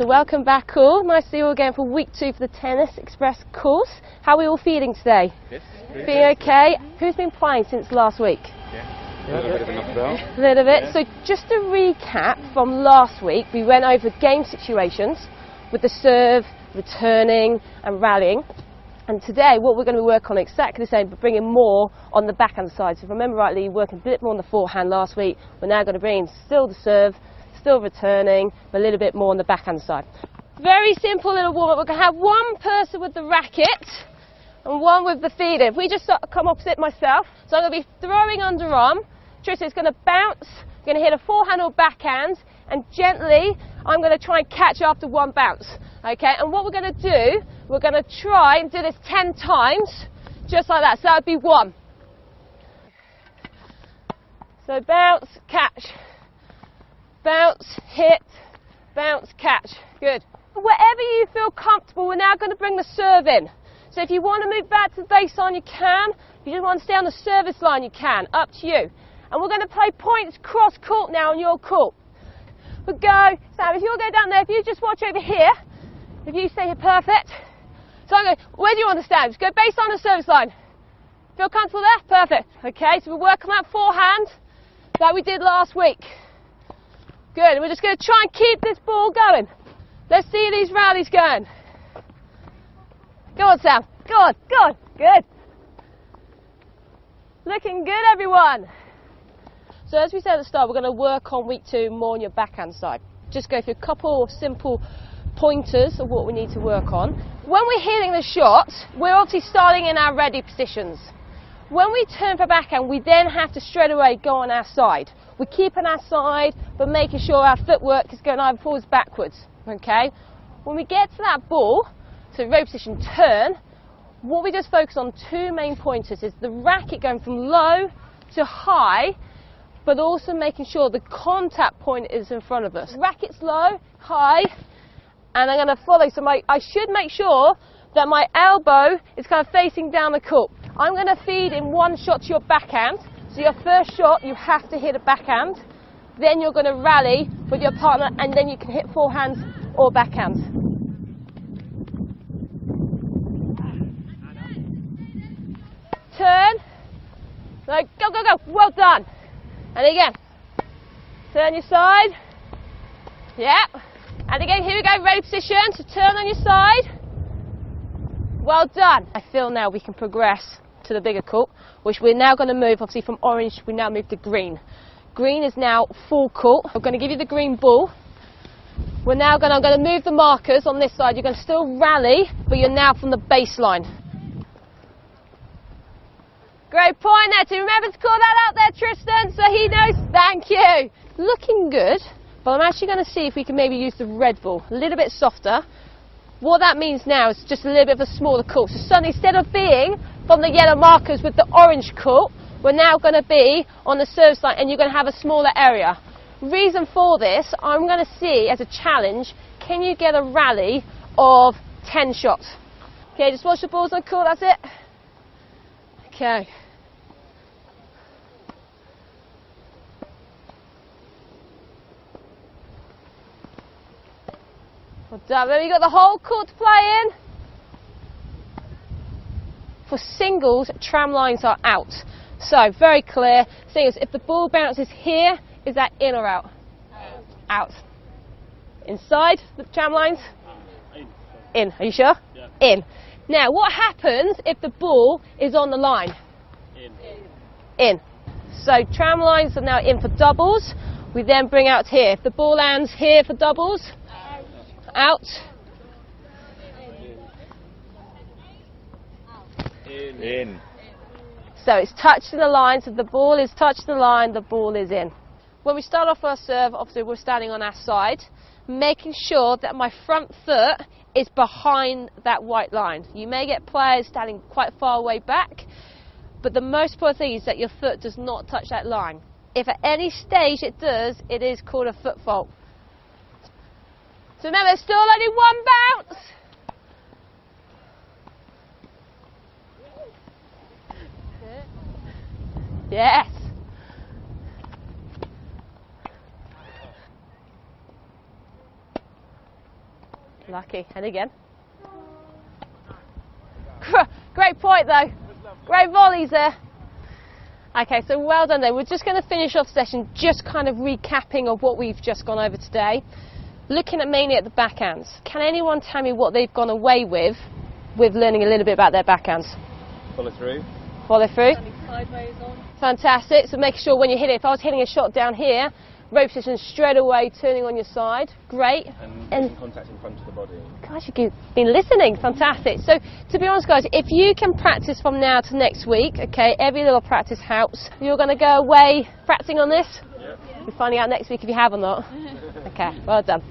So welcome back all. Nice to see you all again for week two for the Tennis Xpress course. How are we all feeling today? Yes. Feeling okay? Who's been playing since last week? A little bit a little bit. Yeah. So just to recap from last week, we went over game situations with the serve, returning and rallying. And today what we're going to work on exactly the same but bringing more on the backhand side. So if I remember rightly, you working a bit more on the forehand last week. We're now going to bring in still the serve, still returning, but a little bit more on the backhand side. Very simple little warm up. We're going to have one person with the racket and one with the feeder. If we just sort of come opposite myself, so I'm going to be throwing underarm. Tristan's going to bounce, going to hit a forehand or backhand, and gently I'm going to try and catch after one bounce. Okay, and what we're going to do, we're going to try and do this 10 times, just like that. So that would be one. So bounce, catch, bounce, hit, bounce, catch. Good. Wherever you feel comfortable, we're now going to bring the serve in. So if you want to move back to the baseline, you can. If you just want to stay on the service line, you can. Up to you. And we're going to play points cross court now on your court. We'll go, Sam, if you'll go down there, if you just watch over here, if you stay here, perfect. So I'm going, where do you want to stand? Just go baseline or service line. Feel comfortable there? Perfect. Okay, so we're working that forehand like we did last week. Good, we're just going to try and keep this ball going. Let's see these rallies going. Go on, Sam. Go on, go on. Good. Looking good, everyone. So as we said at the start, we're going to work on week two more on your backhand side. Just go through a couple of simple pointers of what we need to work on. When we're hitting the shot, we're obviously starting in our ready positions. When we turn for backhand, we then have to straight away go on our side. We keep on our side, but making sure our footwork is going either forwards, backwards. Okay. When we get to that ball, so ready position turn, what we just focus on two main pointers is the racket going from low to high, but also making sure the contact point is in front of us. Racket's low, high, and I'm going to follow. So my, I should make sure that my elbow is kind of facing down the court. I'm going to feed in one shot to your backhand. So your first shot, you have to hit a backhand. Then you're going to rally with your partner, and then you can hit forehands or backhands. Turn. Like, go, go, go. Well done. And again. Turn your side. Yep. And again, here we go, ready position. So turn on your side. Well done. I feel now we can progress to the bigger court, which we're now going to move, obviously from orange, we now move to green. Green is now full court. I'm going to give you the green ball. We're now going to, I'm going to move the markers on this side. You're going to still rally, but you're now from the baseline. Great point there. To remember to call that out there, Tristan, so he knows. Thank you. Looking good, but I'm actually going to see if we can maybe use the red ball. A little bit softer. What that means now is just a little bit of a smaller court. So suddenly, instead of being from the yellow markers with the orange court, we're now going to be on the service line and you're going to have a smaller area. Reason for this, I'm going to see as a challenge, can you get a rally of 10 shots? Okay, just watch the balls on court, that's it. Okay. Well done. Then you've got the whole court to play in. For singles, tram lines are out. So, very clear. Singles, if the ball bounces here, is that in or out? Out. Out. Inside the tram lines? In. Are you sure? Yeah. In. Now, what happens if the ball is on the line? In. In. So tram lines are now in for doubles. We then bring out here. If the ball lands here for doubles, out. In. In. So it's touching the line. So the ball is touching the line. The ball is in. When we start off our serve, obviously we're standing on our side, making sure that my front foot is behind that white line. You may get players standing quite far away back, but the most important thing is that your foot does not touch that line. If at any stage it does, it is called a foot fault. So remember, there's still only one bounce. Yes. Lucky. And again. Great point though. Great volleys there. Okay, so well done then. We're just going to finish off session just kind of recapping of what we've just gone over today. Looking at mainly at the backhands. Can anyone tell me what they've gone away with with learning a little bit about their backhands? Follow through. Follow through. Fantastic. So make sure when you hit it, if I was hitting a shot down here, rope position straight away, turning on your side. Great. And, And- contact in front of the body. Gosh, you've been listening. Fantastic. So, to be honest, guys, if you can practice from now to next week, okay, every little practice helps. You're going to go away practicing on this. Yep. We're finding out next week if you have or not. Okay, well done.